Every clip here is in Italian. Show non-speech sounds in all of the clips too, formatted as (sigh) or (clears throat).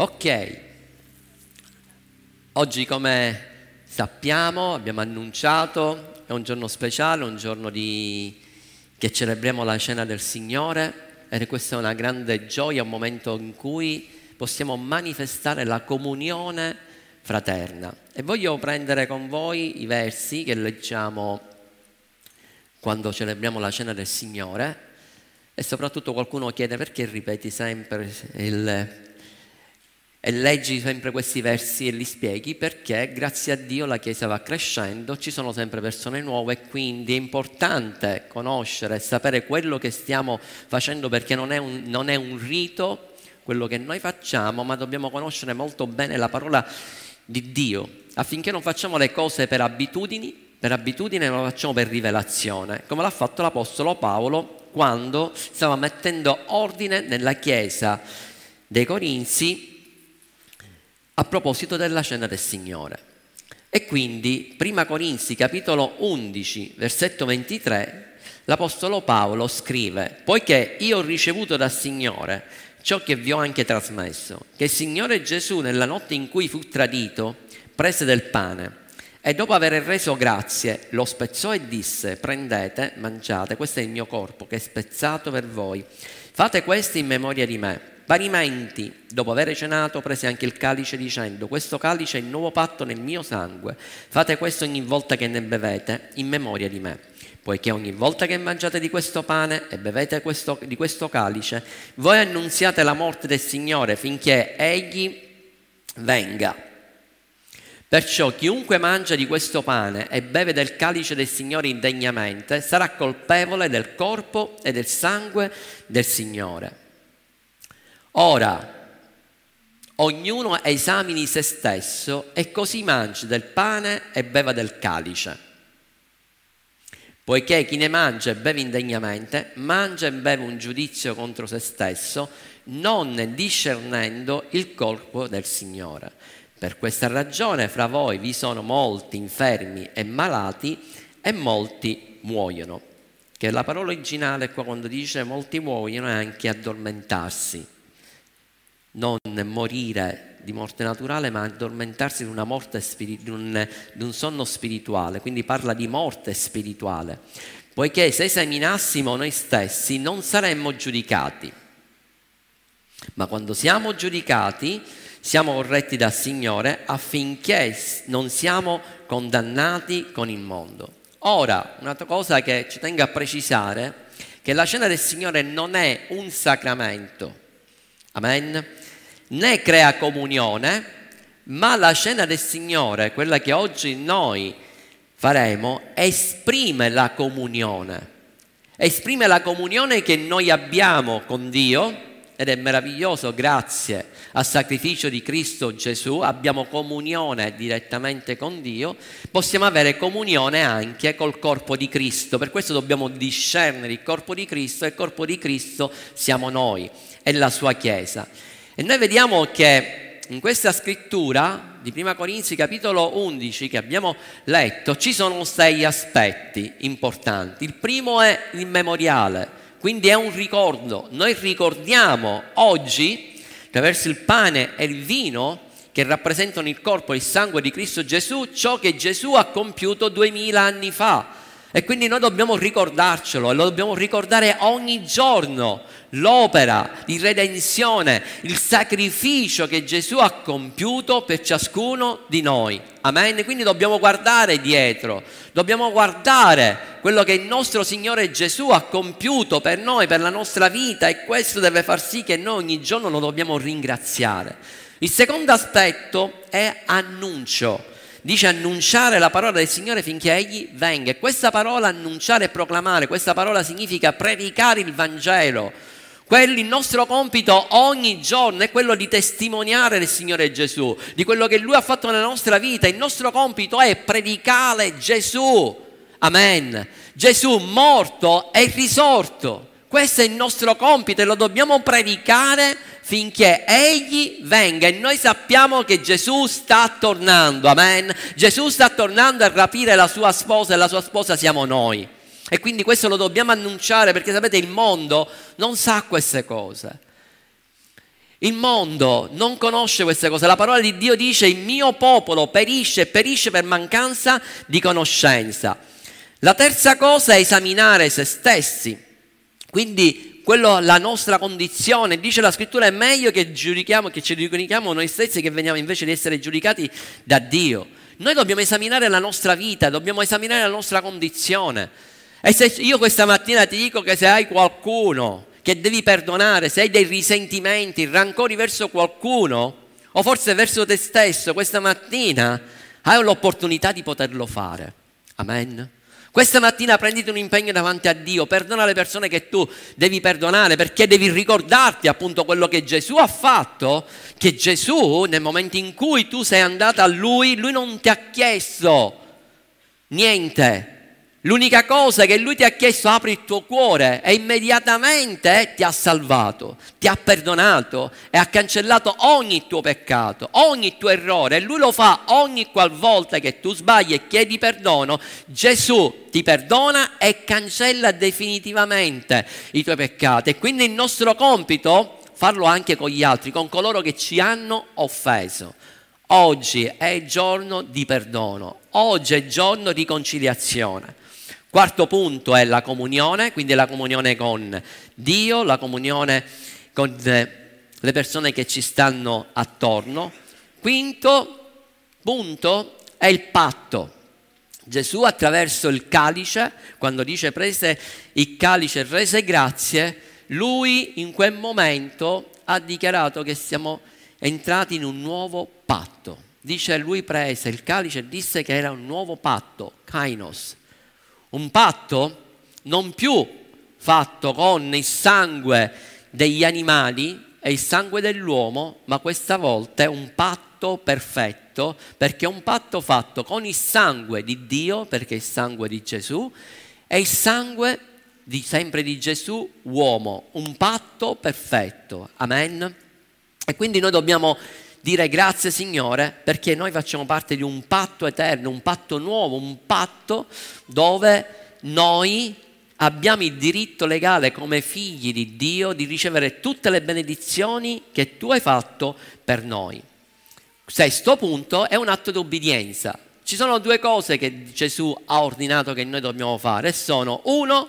Ok, oggi come sappiamo, abbiamo annunciato, è un giorno speciale, un giorno di... che celebriamo la cena del Signore. E questa è una grande gioia, un momento in cui possiamo manifestare la comunione fraterna. E voglio prendere con voi i versi che leggiamo quando celebriamo la cena del Signore. E soprattutto qualcuno chiede perché ripeti sempre il e leggi sempre questi versi e li spieghi perché grazie a Dio la Chiesa va crescendo, ci sono sempre persone nuove e quindi è importante conoscere e sapere quello che stiamo facendo perché non è, un, non è un rito quello che noi facciamo, ma dobbiamo conoscere molto bene la parola di Dio. Affinché non facciamo le cose per abitudini, per abitudine ma lo facciamo per rivelazione, come l'ha fatto l'Apostolo Paolo quando stava mettendo ordine nella Chiesa dei Corinzi a proposito della cena del Signore. E quindi, prima Corinzi, capitolo 11, versetto 23, l'Apostolo Paolo scrive, poiché io ho ricevuto dal Signore ciò che vi ho anche trasmesso, che il Signore Gesù nella notte in cui fu tradito prese del pane e dopo aver reso grazie lo spezzò e disse, prendete, mangiate, questo è il mio corpo che è spezzato per voi, fate questo in memoria di me. Parimenti, dopo aver cenato, prese anche il calice dicendo, questo calice è il nuovo patto nel mio sangue, fate questo ogni volta che ne bevete in memoria di me. Poiché ogni volta che mangiate di questo pane e bevete questo, di questo calice, voi annunziate la morte del Signore finché Egli venga. Perciò chiunque mangia di questo pane e beve del calice del Signore indegnamente sarà colpevole del corpo e del sangue del Signore. Ora, ognuno esamini se stesso e così mangi del pane e beva del calice. Poiché chi ne mangia e beve indegnamente, mangia e beve un giudizio contro se stesso, non discernendo il corpo del Signore. Per questa ragione fra voi vi sono molti infermi e malati e molti muoiono. Che la parola originale qua quando dice molti muoiono è anche addormentarsi non morire di morte naturale, ma addormentarsi di, una morte spiri- di, un, di un sonno spirituale, quindi parla di morte spirituale, poiché se esaminassimo noi stessi non saremmo giudicati, ma quando siamo giudicati siamo corretti dal Signore affinché non siamo condannati con il mondo. Ora, un'altra cosa che ci tengo a precisare, che la cena del Signore non è un sacramento, amen, né crea comunione, ma la cena del Signore, quella che oggi noi faremo, esprime la comunione. Esprime la comunione che noi abbiamo con Dio ed è meraviglioso, grazie al sacrificio di Cristo Gesù, abbiamo comunione direttamente con Dio, possiamo avere comunione anche col corpo di Cristo, per questo dobbiamo discernere il corpo di Cristo e il corpo di Cristo siamo noi, è la sua Chiesa. E noi vediamo che in questa scrittura di Prima Corinzi capitolo 11 che abbiamo letto ci sono sei aspetti importanti. Il primo è il memoriale, quindi è un ricordo. Noi ricordiamo oggi attraverso il pane e il vino che rappresentano il corpo e il sangue di Cristo Gesù ciò che Gesù ha compiuto duemila anni fa e quindi noi dobbiamo ricordarcelo e lo dobbiamo ricordare ogni giorno, l'opera di redenzione, il sacrificio che Gesù ha compiuto per ciascuno di noi. Amen. Quindi dobbiamo guardare dietro, dobbiamo guardare quello che il nostro Signore Gesù ha compiuto per noi, per la nostra vita e questo deve far sì che noi ogni giorno lo dobbiamo ringraziare. Il secondo aspetto è annuncio dice annunciare la parola del Signore finché Egli venga. E questa parola annunciare e proclamare, questa parola significa predicare il Vangelo. Quello, il nostro compito ogni giorno è quello di testimoniare del Signore Gesù, di quello che Lui ha fatto nella nostra vita. Il nostro compito è predicare Gesù. Amen. Gesù morto e risorto. Questo è il nostro compito e lo dobbiamo predicare finché Egli venga e noi sappiamo che Gesù sta tornando, amen. Gesù sta tornando a rapire la sua sposa e la sua sposa siamo noi. E quindi questo lo dobbiamo annunciare perché sapete il mondo non sa queste cose. Il mondo non conosce queste cose. La parola di Dio dice il mio popolo perisce e perisce per mancanza di conoscenza. La terza cosa è esaminare se stessi. Quindi quello, la nostra condizione, dice la scrittura, è meglio che, giudichiamo, che ci giudichiamo noi stessi che veniamo invece di essere giudicati da Dio. Noi dobbiamo esaminare la nostra vita, dobbiamo esaminare la nostra condizione. E se io questa mattina ti dico che se hai qualcuno che devi perdonare, se hai dei risentimenti, rancori verso qualcuno, o forse verso te stesso, questa mattina hai l'opportunità di poterlo fare. Amen. Questa mattina prenditi un impegno davanti a Dio, perdona le persone che tu devi perdonare perché devi ricordarti appunto quello che Gesù ha fatto, che Gesù nel momento in cui tu sei andata a Lui, Lui non ti ha chiesto niente, L'unica cosa che lui ti ha chiesto, apri il tuo cuore e immediatamente ti ha salvato, ti ha perdonato e ha cancellato ogni tuo peccato, ogni tuo errore. E lui lo fa ogni qualvolta che tu sbagli e chiedi perdono. Gesù ti perdona e cancella definitivamente i tuoi peccati. E quindi il nostro compito farlo anche con gli altri, con coloro che ci hanno offeso. Oggi è giorno di perdono, oggi è giorno di conciliazione. Quarto punto è la comunione, quindi la comunione con Dio, la comunione con eh, le persone che ci stanno attorno. Quinto punto è il patto. Gesù attraverso il calice, quando dice prese il calice e rese grazie, lui in quel momento ha dichiarato che siamo entrati in un nuovo patto. Dice lui prese il calice e disse che era un nuovo patto, kainos, un patto non più fatto con il sangue degli animali e il sangue dell'uomo, ma questa volta è un patto perfetto, perché è un patto fatto con il sangue di Dio, perché è il sangue di Gesù, e il sangue di, sempre di Gesù, uomo, un patto perfetto. Amen. E quindi noi dobbiamo dire grazie Signore perché noi facciamo parte di un patto eterno, un patto nuovo, un patto dove noi abbiamo il diritto legale come figli di Dio di ricevere tutte le benedizioni che tu hai fatto per noi. Sesto punto è un atto di obbedienza. Ci sono due cose che Gesù ha ordinato che noi dobbiamo fare. Sono uno,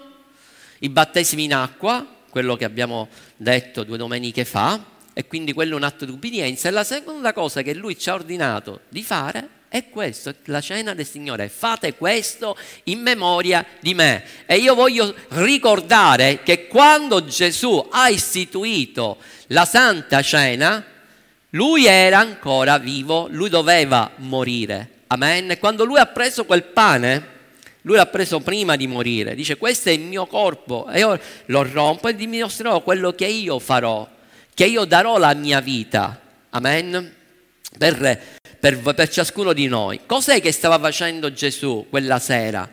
i battesimi in acqua, quello che abbiamo detto due domeniche fa, e quindi quello è un atto di ubbidienza. E la seconda cosa che lui ci ha ordinato di fare è questo, la cena del Signore. Fate questo in memoria di me. E io voglio ricordare che quando Gesù ha istituito la Santa Cena, lui era ancora vivo, lui doveva morire. Amen. Quando lui ha preso quel pane, lui l'ha preso prima di morire. Dice, questo è il mio corpo. E io lo rompo e dimostrerò quello che io farò che io darò la mia vita, amen, per, per, per ciascuno di noi. Cos'è che stava facendo Gesù quella sera?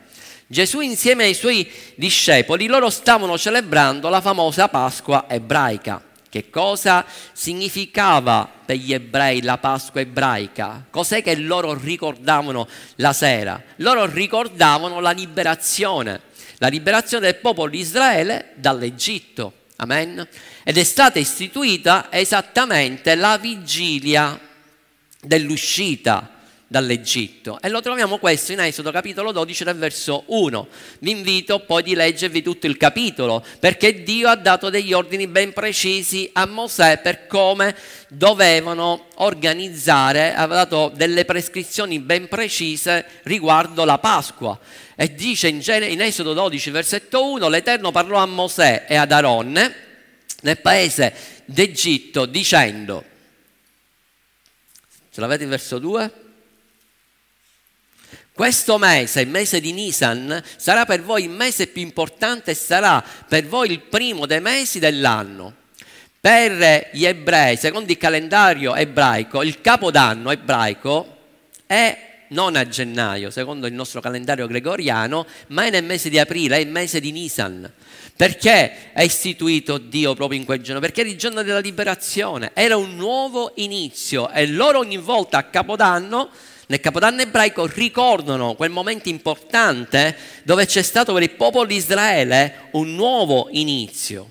Gesù insieme ai suoi discepoli, loro stavano celebrando la famosa Pasqua ebraica. Che cosa significava per gli ebrei la Pasqua ebraica? Cos'è che loro ricordavano la sera? Loro ricordavano la liberazione, la liberazione del popolo di Israele dall'Egitto. Amen. Ed è stata istituita esattamente la vigilia dell'uscita dall'Egitto. E lo troviamo questo in Esodo capitolo 12 del verso 1. Vi invito poi di leggervi tutto il capitolo, perché Dio ha dato degli ordini ben precisi a Mosè per come dovevano organizzare, ha dato delle prescrizioni ben precise riguardo la Pasqua. E dice in, Esodo 12, versetto 1, l'Eterno parlò a Mosè e ad Aronne nel paese d'Egitto dicendo, ce l'avete il verso 2? Questo mese, il mese di Nisan, sarà per voi il mese più importante e sarà per voi il primo dei mesi dell'anno. Per gli ebrei, secondo il calendario ebraico, il capodanno ebraico è non a gennaio, secondo il nostro calendario gregoriano, ma è nel mese di aprile, è il mese di Nisan. Perché ha istituito Dio proprio in quel giorno? Perché era il giorno della liberazione, era un nuovo inizio e loro ogni volta a Capodanno, nel Capodanno ebraico, ricordano quel momento importante dove c'è stato per il popolo di Israele un nuovo inizio.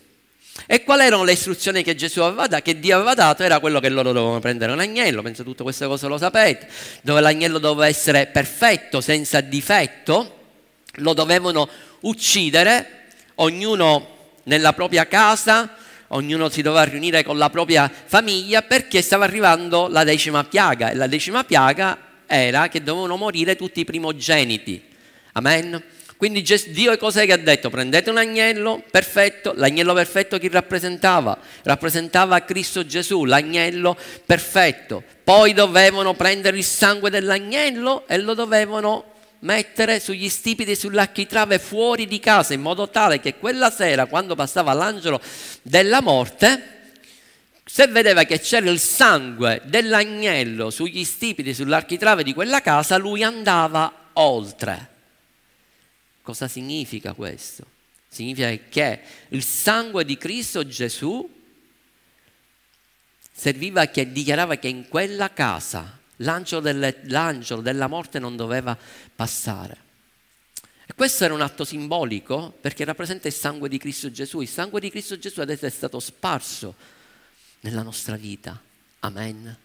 E quali erano le istruzioni che Gesù aveva dato? Che Dio aveva dato era quello che loro dovevano prendere un agnello, penso tutte queste cose lo sapete, dove l'agnello doveva essere perfetto, senza difetto, lo dovevano uccidere, ognuno nella propria casa, ognuno si doveva riunire con la propria famiglia perché stava arrivando la decima piaga e la decima piaga era che dovevano morire tutti i primogeniti. Amen. Quindi Dio cos'è che ha detto? Prendete un agnello perfetto, l'agnello perfetto chi rappresentava? Rappresentava Cristo Gesù, l'agnello perfetto. Poi dovevano prendere il sangue dell'agnello e lo dovevano mettere sugli stipiti e sull'architrave fuori di casa in modo tale che quella sera quando passava l'angelo della morte se vedeva che c'era il sangue dell'agnello sugli stipiti, sull'architrave di quella casa, lui andava oltre. Cosa significa questo? Significa che il sangue di Cristo Gesù serviva che dichiarava che in quella casa l'angelo, delle, l'angelo della morte non doveva passare. E questo era un atto simbolico perché rappresenta il sangue di Cristo Gesù. Il sangue di Cristo Gesù adesso è stato sparso nella nostra vita. Amen.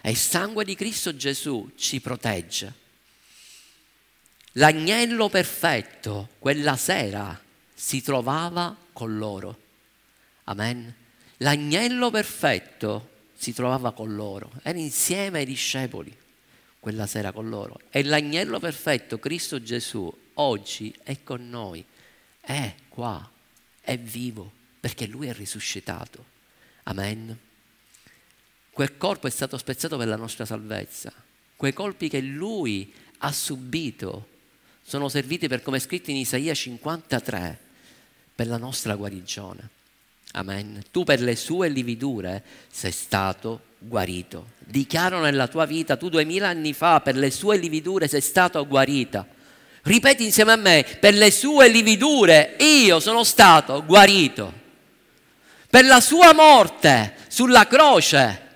E il sangue di Cristo Gesù ci protegge. L'agnello perfetto quella sera si trovava con loro. Amen. L'agnello perfetto si trovava con loro, era insieme ai discepoli quella sera con loro. E l'agnello perfetto, Cristo Gesù, oggi è con noi, è qua, è vivo, perché Lui è risuscitato. Amen. Quel corpo è stato spezzato per la nostra salvezza. Quei colpi che lui ha subito sono serviti per, come è scritto in Isaia 53, per la nostra guarigione. Amen. Tu per le sue lividure sei stato guarito. Dichiaro nella tua vita, tu duemila anni fa per le sue lividure sei stato guarita. Ripeti insieme a me, per le sue lividure io sono stato guarito per la sua morte sulla croce,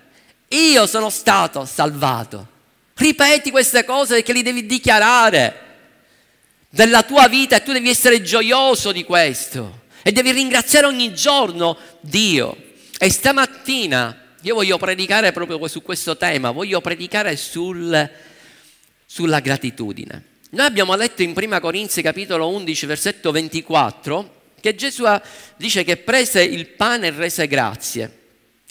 io sono stato salvato. Ripeti queste cose perché li devi dichiarare della tua vita e tu devi essere gioioso di questo e devi ringraziare ogni giorno Dio. E stamattina io voglio predicare proprio su questo tema, voglio predicare sul, sulla gratitudine. Noi abbiamo letto in 1 Corinzi capitolo 11 versetto 24 che Gesù dice che prese il pane e rese grazie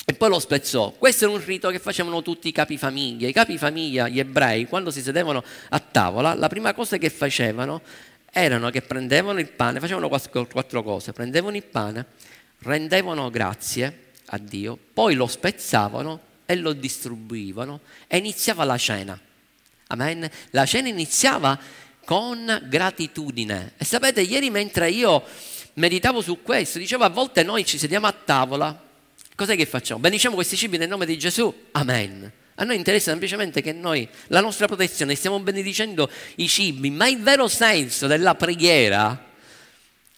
e poi lo spezzò. Questo era un rito che facevano tutti i capifamiglia. I capifamiglia, gli ebrei, quando si sedevano a tavola, la prima cosa che facevano erano che prendevano il pane, facevano quattro cose, prendevano il pane, rendevano grazie a Dio, poi lo spezzavano e lo distribuivano e iniziava la cena. Amen. La cena iniziava con gratitudine. E sapete, ieri mentre io meditavo su questo, dicevo a volte noi ci sediamo a tavola, cos'è che facciamo? Benediciamo questi cibi nel nome di Gesù, amen. A noi interessa semplicemente che noi, la nostra protezione, stiamo benedicendo i cibi, ma il vero senso della preghiera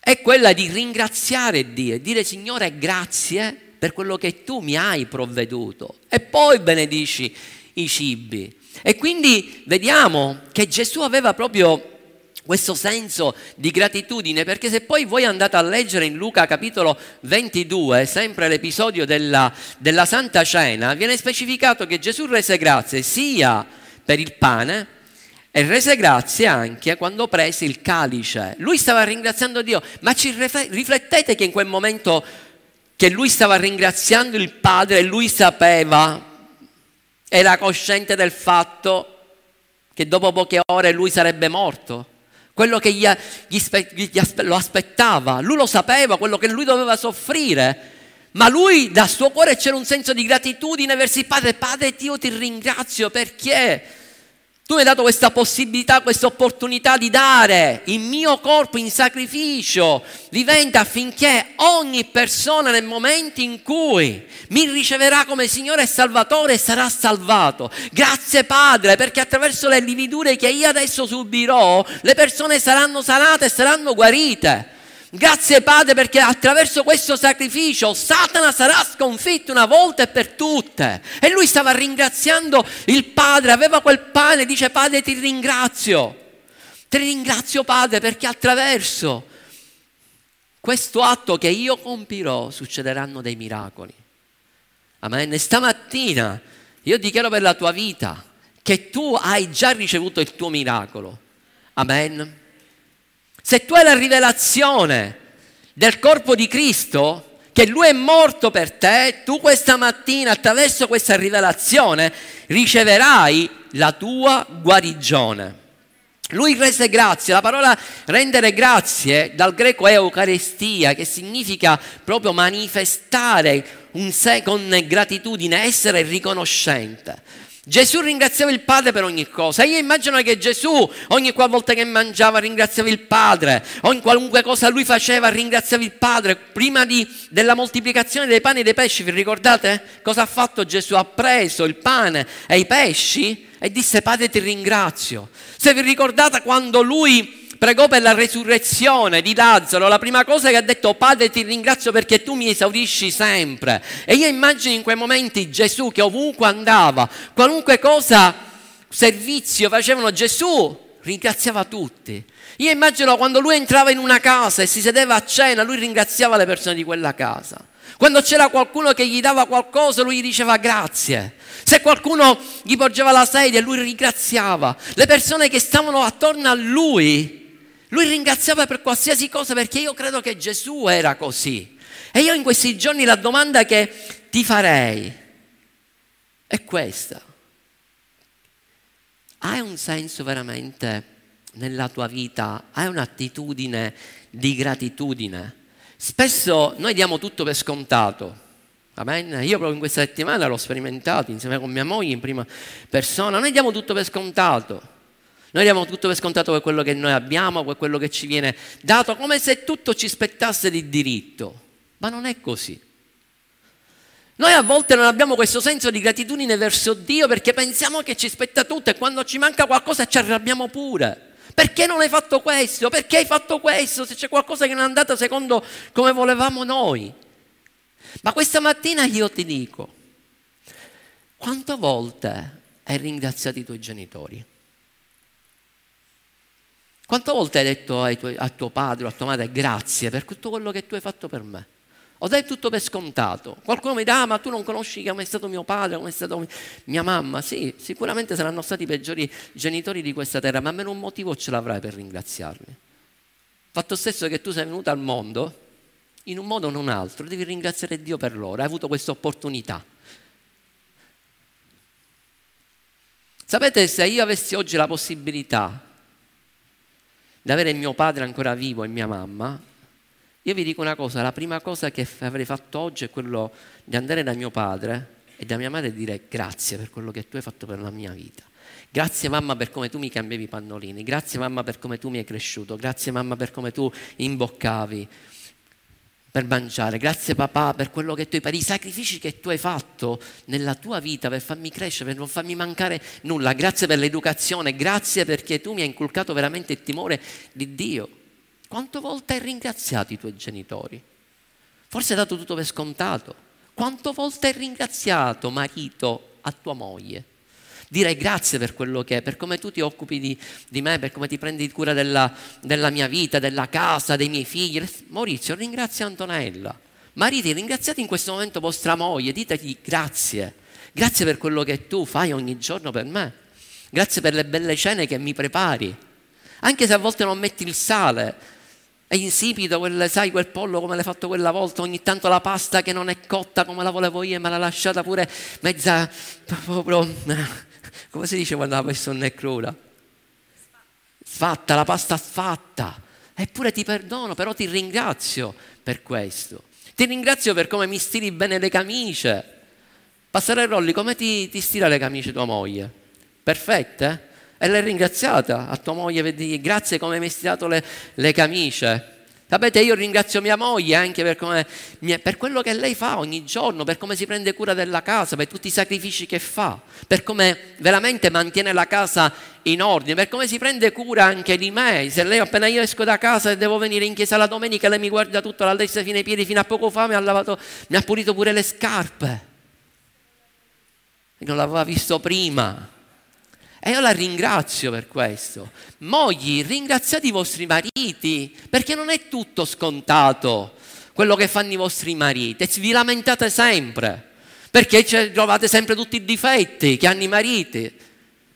è quella di ringraziare Dio dire Signore grazie per quello che tu mi hai provveduto e poi benedici i cibi. E quindi vediamo che Gesù aveva proprio questo senso di gratitudine, perché se poi voi andate a leggere in Luca capitolo 22, sempre l'episodio della, della Santa Cena, viene specificato che Gesù rese grazie sia per il pane e rese grazie anche quando prese il calice. Lui stava ringraziando Dio, ma ci riflettete che in quel momento che lui stava ringraziando il Padre, lui sapeva, era cosciente del fatto che dopo poche ore lui sarebbe morto quello che gli, gli, gli, lo aspettava, lui lo sapeva, quello che lui doveva soffrire, ma lui dal suo cuore c'era un senso di gratitudine verso il Padre, Padre io ti ringrazio perché tu mi hai dato questa possibilità, questa opportunità di dare il mio corpo in sacrificio vivente affinché ogni persona nel momento in cui mi riceverà come Signore e Salvatore sarà salvato. Grazie Padre perché attraverso le lividure che io adesso subirò le persone saranno sanate e saranno guarite. Grazie Padre perché attraverso questo sacrificio Satana sarà sconfitto una volta e per tutte. E lui stava ringraziando il Padre, aveva quel pane, dice Padre ti ringrazio. Ti ringrazio Padre perché attraverso questo atto che io compirò succederanno dei miracoli. Amen. E stamattina io dichiaro per la tua vita che tu hai già ricevuto il tuo miracolo. Amen. Se tu hai la rivelazione del corpo di Cristo, che Lui è morto per te, tu questa mattina attraverso questa rivelazione riceverai la tua guarigione. Lui rese grazie, la parola rendere grazie dal greco è Eucaristia, che significa proprio manifestare un sé con gratitudine, essere riconoscente. Gesù ringraziava il Padre per ogni cosa. Io immagino che Gesù ogni volta che mangiava ringraziava il Padre, ogni qualunque cosa lui faceva ringraziava il Padre. Prima di, della moltiplicazione dei pani e dei pesci, vi ricordate? Cosa ha fatto Gesù? Ha preso il pane e i pesci e disse Padre ti ringrazio. Se vi ricordate quando lui pregò per la resurrezione di Lazzaro, la prima cosa che ha detto, Padre ti ringrazio perché tu mi esaurisci sempre. E io immagino in quei momenti Gesù che ovunque andava, qualunque cosa, servizio facevano, Gesù ringraziava tutti. Io immagino quando lui entrava in una casa e si sedeva a cena, lui ringraziava le persone di quella casa. Quando c'era qualcuno che gli dava qualcosa, lui gli diceva grazie. Se qualcuno gli porgeva la sedia, lui ringraziava. Le persone che stavano attorno a lui, lui ringraziava per qualsiasi cosa perché io credo che Gesù era così. E io in questi giorni la domanda che ti farei è questa. Hai un senso veramente nella tua vita? Hai un'attitudine di gratitudine? Spesso noi diamo tutto per scontato. Amen. Io proprio in questa settimana l'ho sperimentato insieme con mia moglie in prima persona. Noi diamo tutto per scontato. Noi diamo tutto per scontato per quello che noi abbiamo, per quello che ci viene dato, come se tutto ci spettasse di diritto. Ma non è così. Noi a volte non abbiamo questo senso di gratitudine verso Dio perché pensiamo che ci spetta tutto e quando ci manca qualcosa ci arrabbiamo pure. Perché non hai fatto questo? Perché hai fatto questo? Se c'è qualcosa che non è andata secondo come volevamo noi. Ma questa mattina io ti dico, quante volte hai ringraziato i tuoi genitori? Quante volte hai detto tuoi, a tuo padre o a tua madre grazie per tutto quello che tu hai fatto per me? O dai tutto per scontato? Qualcuno mi dirà, ah, ma tu non conosci come è stato mio padre, come è stata mia mamma? Sì, sicuramente saranno stati i peggiori genitori di questa terra, ma almeno un motivo ce l'avrai per ringraziarli. Fatto stesso che tu sei venuto al mondo, in un modo o in un altro, devi ringraziare Dio per loro, hai avuto questa opportunità. Sapete, se io avessi oggi la possibilità di avere mio padre ancora vivo e mia mamma, io vi dico una cosa, la prima cosa che avrei fatto oggi è quello di andare da mio padre e da mia madre e dire grazie per quello che tu hai fatto per la mia vita. Grazie mamma per come tu mi cambiavi i pannolini, grazie mamma per come tu mi hai cresciuto, grazie mamma per come tu imboccavi per mangiare, grazie papà per quello che tu hai, per i sacrifici che tu hai fatto nella tua vita per farmi crescere, per non farmi mancare nulla, grazie per l'educazione, grazie perché tu mi hai inculcato veramente il timore di Dio. Quante volte hai ringraziato i tuoi genitori? Forse hai dato tutto per scontato. Quante volte hai ringraziato marito a tua moglie? Direi grazie per quello che è, per come tu ti occupi di, di me, per come ti prendi cura della, della, mia vita, della casa, dei miei figli. Maurizio, ringrazia Antonella. Mariti, ringraziate in questo momento vostra moglie, ditegli grazie. Grazie per quello che tu fai ogni giorno per me. Grazie per le belle cene che mi prepari. Anche se a volte non metti il sale, è insipido, quel, sai, quel pollo come l'hai fatto quella volta, ogni tanto la pasta che non è cotta come la volevo io, ma l'ha lasciata pure mezza, proprio, come si dice quando la persona è cruda? Sfatta, la pasta sfatta. Eppure ti perdono, però ti ringrazio per questo. Ti ringrazio per come mi stili bene le camicie. Passare Rolli, come ti, ti stila le camicie tua moglie? Perfette? E l'hai ringraziata a tua moglie per dire grazie come mi hai stirato le, le camicie. Sapete, io ringrazio mia moglie anche per, come, per, quello che lei fa ogni giorno, per come si prende cura della casa, per tutti i sacrifici che fa, per come veramente mantiene la casa in ordine, per come si prende cura anche di me. Se lei appena io esco da casa e devo venire in chiesa la domenica, lei mi guarda tutto dalla testa fino ai piedi, fino a poco fa mi ha, lavato, mi ha pulito pure le scarpe. E non l'aveva visto prima. E io la ringrazio per questo. Mogli, ringraziate i vostri mariti, perché non è tutto scontato quello che fanno i vostri mariti. E vi lamentate sempre, perché trovate sempre tutti i difetti che hanno i mariti.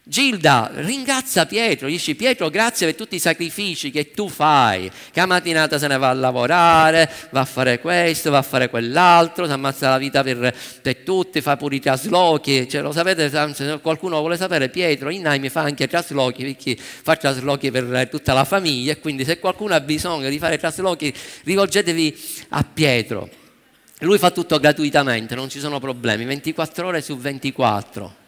Gilda ringrazia Pietro, dici Pietro grazie per tutti i sacrifici che tu fai, che a mattinata se ne va a lavorare, va a fare questo, va a fare quell'altro, si ammazza la vita per, per tutti, fa pure i traslochi, cioè, lo sapete, se qualcuno vuole sapere, Pietro in Naimi fa anche traslochi, perché fa traslochi per tutta la famiglia e quindi se qualcuno ha bisogno di fare traslochi rivolgetevi a Pietro. Lui fa tutto gratuitamente, non ci sono problemi, 24 ore su 24.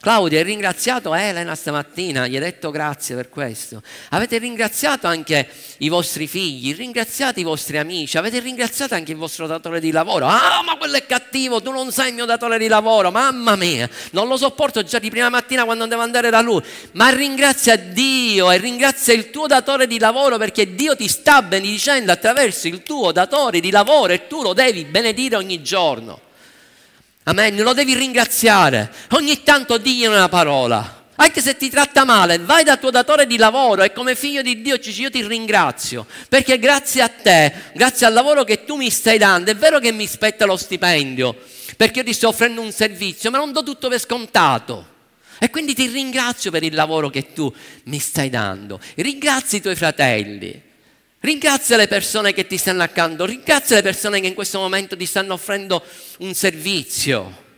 Claudia, hai ringraziato Elena stamattina, gli hai detto grazie per questo. Avete ringraziato anche i vostri figli, ringraziate i vostri amici, avete ringraziato anche il vostro datore di lavoro. Ah, ma quello è cattivo, tu non sei il mio datore di lavoro, mamma mia, non lo sopporto già di prima mattina quando devo andare da lui. Ma ringrazia Dio e ringrazia il tuo datore di lavoro perché Dio ti sta benedicendo attraverso il tuo datore di lavoro e tu lo devi benedire ogni giorno. Amen, lo devi ringraziare. Ogni tanto digli una parola. Anche se ti tratta male, vai dal tuo datore di lavoro e come figlio di Dio ci io ti ringrazio, perché grazie a te, grazie al lavoro che tu mi stai dando, è vero che mi spetta lo stipendio, perché io ti sto offrendo un servizio, ma non do tutto per scontato. E quindi ti ringrazio per il lavoro che tu mi stai dando. Ringrazi i tuoi fratelli. Ringrazia le persone che ti stanno accanto, ringrazia le persone che in questo momento ti stanno offrendo un servizio.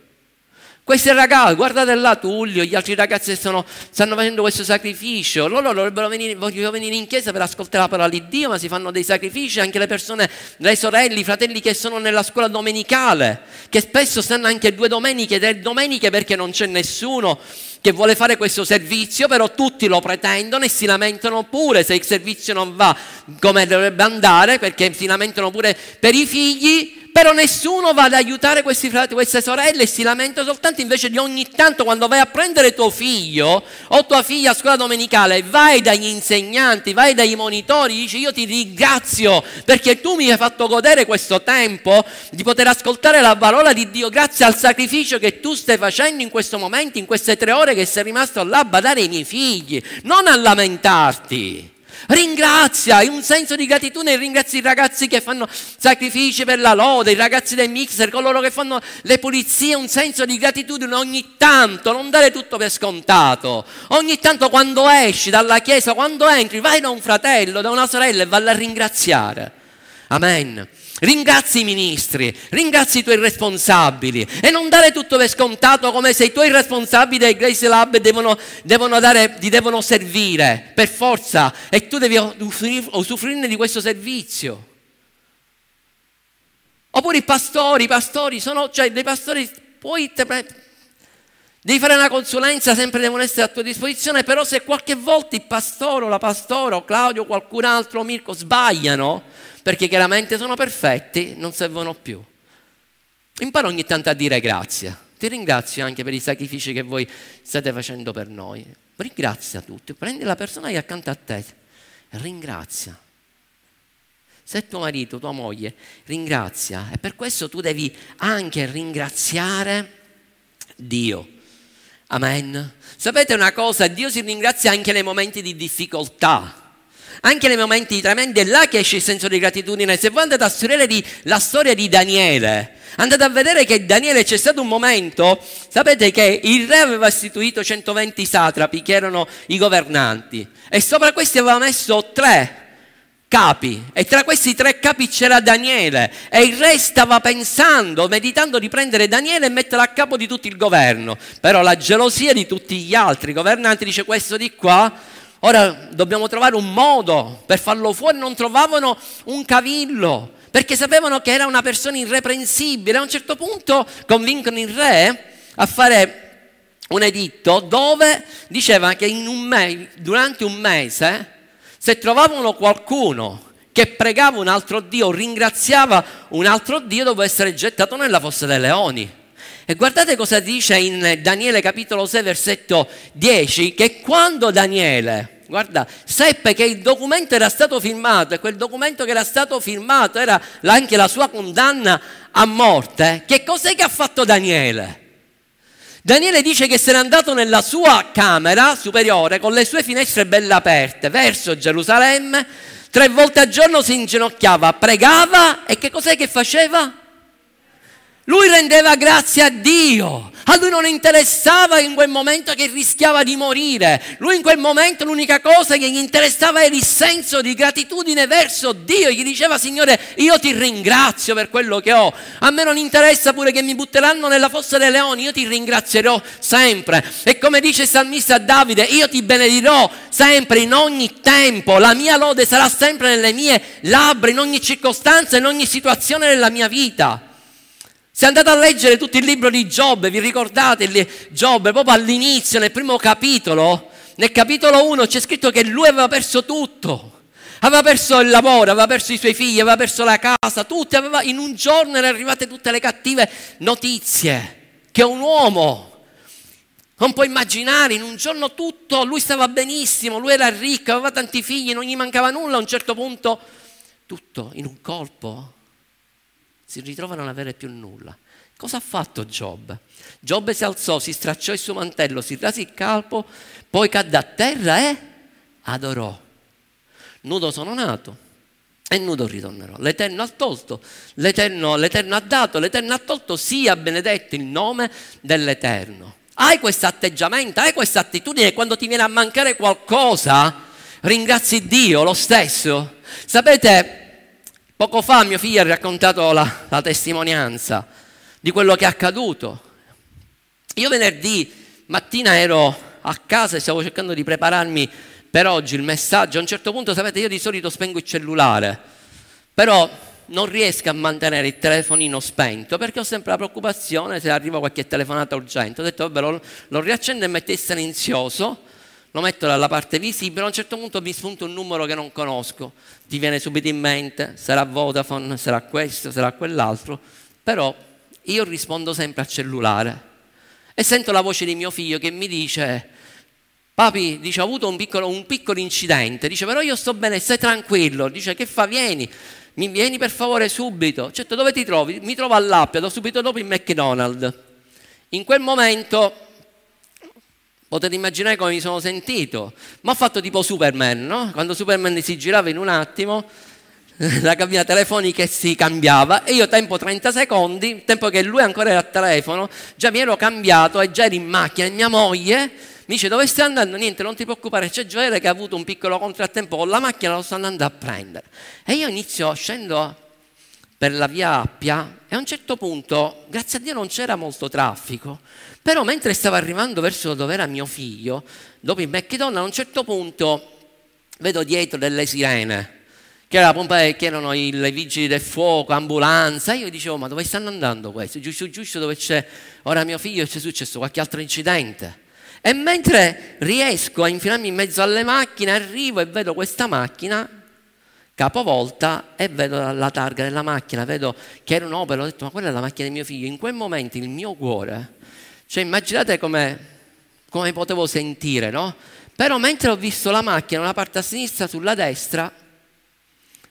Questi ragazzi, guardate là Tullio, gli altri ragazzi che stanno, stanno facendo questo sacrificio, loro dovrebbero venire, vogliono venire in chiesa per ascoltare la parola di Dio, ma si fanno dei sacrifici, anche le persone, le sorelle, i fratelli che sono nella scuola domenicale, che spesso stanno anche due domeniche, tre domeniche perché non c'è nessuno che vuole fare questo servizio, però tutti lo pretendono e si lamentano pure se il servizio non va come dovrebbe andare, perché si lamentano pure per i figli, però nessuno va ad aiutare questi fratelli, queste sorelle e si lamenta soltanto invece di ogni tanto quando vai a prendere tuo figlio o tua figlia a scuola domenicale, vai dagli insegnanti, vai dai monitori, dici io ti ringrazio perché tu mi hai fatto godere questo tempo di poter ascoltare la parola di Dio grazie al sacrificio che tu stai facendo in questo momento, in queste tre ore che sei rimasto là a badare ai miei figli, non a lamentarti. Ringrazia, in un senso di gratitudine, ringrazia i ragazzi che fanno sacrifici per la lode, i ragazzi del mixer, coloro che fanno le pulizie, un senso di gratitudine ogni tanto, non dare tutto per scontato. Ogni tanto quando esci dalla chiesa, quando entri, vai da un fratello, da una sorella e valla a ringraziare. Amen. Ringrazi i ministri, ringrazi i tuoi responsabili e non dare tutto per scontato come se i tuoi responsabili del Grace Lab devono, devono dare, ti devono servire per forza e tu devi usufruirne di questo servizio. Oppure i pastori, i pastori sono, cioè dei pastori, puoi Devi fare una consulenza, sempre devono essere a tua disposizione, però se qualche volta il pastore o la pastora o Claudio o qualcun altro Mirko sbagliano, perché chiaramente sono perfetti, non servono più. Impara ogni tanto a dire grazie. Ti ringrazio anche per i sacrifici che voi state facendo per noi. Ringrazia tutti, prendi la persona che è accanto a te, ringrazia. Se tuo marito, tua moglie, ringrazia. E per questo tu devi anche ringraziare Dio. Amen. Sapete una cosa? Dio si ringrazia anche nei momenti di difficoltà. Anche nei momenti tremendi è là che esce il senso di gratitudine. Se voi andate a studiare la storia di Daniele, andate a vedere che Daniele c'è stato un momento, sapete che il re aveva istituito 120 satrapi che erano i governanti e sopra questi aveva messo tre capi e tra questi tre capi c'era Daniele e il re stava pensando, meditando di prendere Daniele e metterlo a capo di tutto il governo. Però la gelosia di tutti gli altri governanti dice questo di qua Ora dobbiamo trovare un modo per farlo fuori, non trovavano un cavillo, perché sapevano che era una persona irreprensibile. A un certo punto convincono il re a fare un editto dove diceva che un me- durante un mese, se trovavano qualcuno che pregava un altro Dio, ringraziava un altro Dio, doveva essere gettato nella fossa dei leoni. E guardate cosa dice in Daniele capitolo 6 versetto 10, che quando Daniele guarda, seppe che il documento era stato firmato e quel documento che era stato firmato era anche la sua condanna a morte. Che cos'è che ha fatto Daniele? Daniele dice che se n'è andato nella sua camera superiore con le sue finestre belle aperte verso Gerusalemme, tre volte al giorno si inginocchiava, pregava e che cos'è che faceva? Lui rendeva grazie a Dio. A lui non interessava in quel momento che rischiava di morire. Lui in quel momento l'unica cosa che gli interessava era il senso di gratitudine verso Dio. Gli diceva, Signore, io ti ringrazio per quello che ho. A me non interessa pure che mi butteranno nella fossa dei leoni. Io ti ringrazierò sempre. E come dice il salmista Davide, io ti benedirò sempre in ogni tempo. La mia lode sarà sempre nelle mie labbra, in ogni circostanza, in ogni situazione della mia vita. Se andate a leggere tutto il libro di Giobbe, vi ricordate Giobbe proprio all'inizio, nel primo capitolo, nel capitolo 1 c'è scritto che lui aveva perso tutto. Aveva perso il lavoro, aveva perso i suoi figli, aveva perso la casa, tutti, aveva, in un giorno erano arrivate tutte le cattive notizie. Che un uomo, non può immaginare, in un giorno tutto, lui stava benissimo, lui era ricco, aveva tanti figli, non gli mancava nulla, a un certo punto tutto in un colpo si ritrova a non avere più nulla. Cosa ha fatto Giobbe? Giobbe si alzò, si stracciò il suo mantello, si rase il calpo, poi cadde a terra e adorò. Nudo sono nato e nudo ritornerò. L'Eterno ha tolto, l'Eterno, l'Eterno ha dato, l'Eterno ha tolto, sia benedetto il nome dell'Eterno. Hai questo atteggiamento, hai questa attitudine quando ti viene a mancare qualcosa, ringrazi Dio lo stesso. Sapete, Poco fa mio figlio ha raccontato la, la testimonianza di quello che è accaduto. Io venerdì mattina ero a casa e stavo cercando di prepararmi per oggi il messaggio. A un certo punto, sapete, io di solito spengo il cellulare, però non riesco a mantenere il telefonino spento perché ho sempre la preoccupazione se arriva qualche telefonata urgente. Ho detto, vabbè, lo, lo riaccendo e metto in silenzioso lo metto dalla parte visibile, a un certo punto mi spunta un numero che non conosco, ti viene subito in mente, sarà Vodafone, sarà questo, sarà quell'altro, però io rispondo sempre al cellulare e sento la voce di mio figlio che mi dice, papi, dice, ho avuto un piccolo, un piccolo incidente, dice, però io sto bene, stai tranquillo, dice, che fa, vieni, mi vieni per favore subito, certo, dove ti trovi? Mi trovo all'Appia, subito dopo in McDonald's. In quel momento Potete immaginare come mi sono sentito. Ma ho fatto tipo Superman, no? Quando Superman si girava in un attimo, (laughs) la cabina telefonica si cambiava e io tempo 30 secondi, tempo che lui ancora era al telefono, già mi ero cambiato e già ero in macchina e mia moglie mi dice dove stai andando? Niente, non ti preoccupare, c'è Gioele che ha avuto un piccolo contrattempo con la macchina, lo sto andando a prendere. E io inizio, scendo per la via Appia e a un certo punto, grazie a Dio non c'era molto traffico, però mentre stavo arrivando verso dove era mio figlio, dopo il McDonald's, a un certo punto vedo dietro delle sirene, che, era pompa, che erano i, i vigili del fuoco, ambulanza. Io dicevo, ma dove stanno andando questi? Giusto, giusto dove c'è ora mio figlio, c'è successo qualche altro incidente. E mentre riesco a infilarmi in mezzo alle macchine, arrivo e vedo questa macchina capovolta e vedo la targa della macchina, vedo che era un'opera, ho detto ma quella è la macchina di mio figlio. In quel momento il mio cuore cioè immaginate come, come potevo sentire, no? Però mentre ho visto la macchina, una parte a sinistra, sulla destra,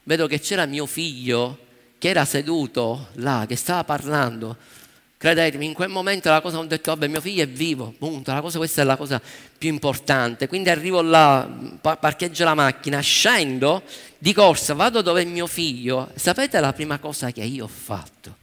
vedo che c'era mio figlio che era seduto là, che stava parlando. Credetemi, in quel momento la cosa ho detto, vabbè, mio figlio è vivo, punto, cosa, questa è la cosa più importante. Quindi arrivo là, parcheggio la macchina, scendo di corsa, vado dove è mio figlio. Sapete la prima cosa che io ho fatto?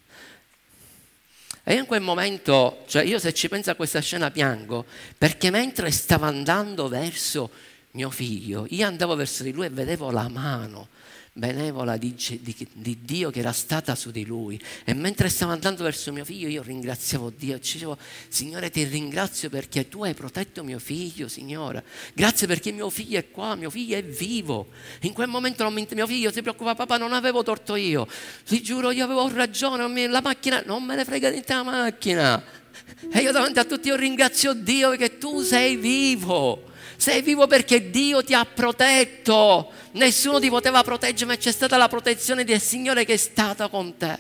E in quel momento, cioè io se ci penso a questa scena piango, perché mentre stavo andando verso mio figlio, io andavo verso di lui e vedevo la mano benevola di, di, di, Dio che era stata su di lui. E mentre stavo andando verso mio figlio, io ringraziavo Dio e dicevo, Signore, ti ringrazio perché tu hai protetto mio figlio, Signore. Grazie perché mio figlio è qua, mio figlio è vivo. In quel momento mi, mio figlio si preoccupa, papà, non avevo torto io. Ti giuro, io avevo ragione, la macchina, non me ne frega niente la macchina. E io davanti a tutti io ringrazio Dio perché tu sei vivo. Sei vivo perché Dio ti ha protetto. Nessuno ti poteva proteggere, ma c'è stata la protezione del Signore che è stata con te.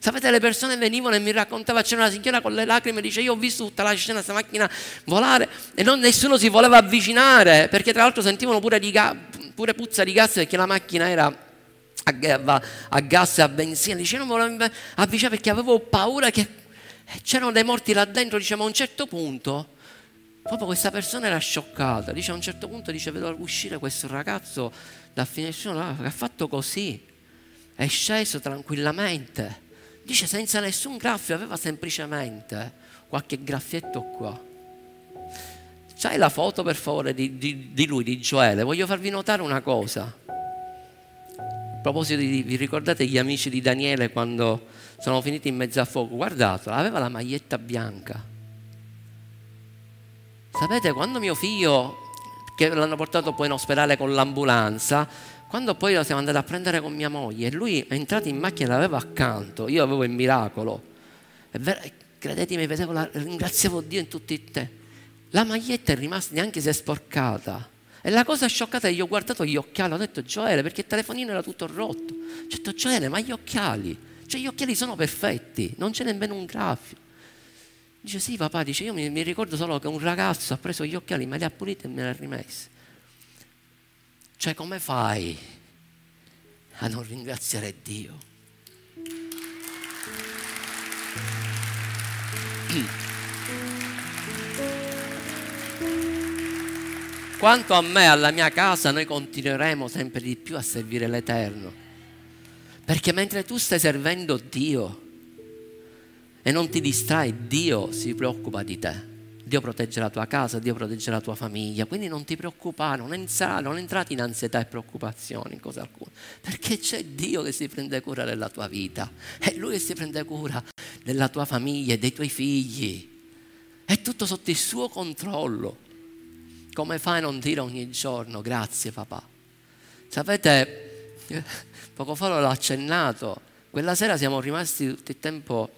Sapete, le persone venivano e mi raccontavano, c'era una signora con le lacrime dice io ho visto tutta la scena, questa macchina volare e non, nessuno si voleva avvicinare perché tra l'altro sentivano pure, ga, pure puzza di gas perché la macchina era a, a gas e a benzina. Dice non volevo avvicinare perché avevo paura che C'erano dei morti là dentro, diciamo a un certo punto, proprio questa persona era scioccata, dice a un certo punto, dice vedo uscire questo ragazzo dal finestrino che ha fatto così, è sceso tranquillamente, dice senza nessun graffio, aveva semplicemente qualche graffietto qua. C'hai la foto per favore di, di, di lui, di Gioele? Voglio farvi notare una cosa. A proposito di, vi ricordate gli amici di Daniele quando sono finiti in mezzo a fuoco? Guardatelo, aveva la maglietta bianca. Sapete, quando mio figlio, che l'hanno portato poi in ospedale con l'ambulanza, quando poi lo siamo andati a prendere con mia moglie, lui è entrato in macchina e l'aveva accanto, io avevo il miracolo. È vero, credetemi, vedevo la, ringraziavo Dio in tutti i te. La maglietta è rimasta neanche se è sporcata. E la cosa scioccata è che gli ho guardato gli occhiali, ho detto Gioele, perché il telefonino era tutto rotto. Ho detto Gioele, ma gli occhiali, cioè gli occhiali sono perfetti, non c'è nemmeno un graffio. Dice sì papà, dice io mi, mi, ricordo solo che un ragazzo ha preso gli occhiali, me li ha puliti e me li ha rimessi. Cioè come fai a non ringraziare Dio? (clears throat) Quanto a me, alla mia casa, noi continueremo sempre di più a servire l'Eterno. Perché mentre tu stai servendo Dio e non ti distrai, Dio si preoccupa di te. Dio protegge la tua casa, Dio protegge la tua famiglia, quindi non ti preoccupare, non, entra, non entrate in ansietà e preoccupazioni, cosa alcuna, perché c'è Dio che si prende cura della tua vita, è Lui che si prende cura della tua famiglia dei tuoi figli, è tutto sotto il suo controllo. Come fai a non dire ogni giorno grazie papà? Sapete, (laughs) poco fa l'ho accennato, quella sera siamo rimasti tutto il tempo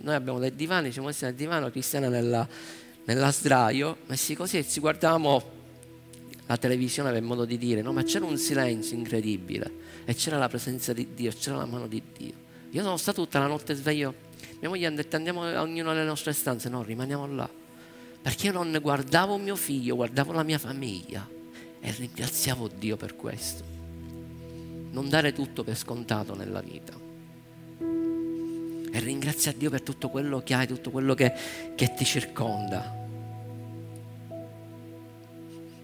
noi abbiamo dei divani, siamo messi nel divano, Cristiana nella, nella sdraio, messi così e ci guardavamo la televisione per modo di dire, no? ma c'era un silenzio incredibile e c'era la presenza di Dio, c'era la mano di Dio. Io sono stato tutta la notte sveglio, mia moglie ha detto andiamo ognuno nelle nostre stanze, no, rimaniamo là, perché io non guardavo mio figlio, guardavo la mia famiglia e ringraziavo Dio per questo. Non dare tutto per scontato nella vita e ringrazia Dio per tutto quello che hai, tutto quello che, che ti circonda.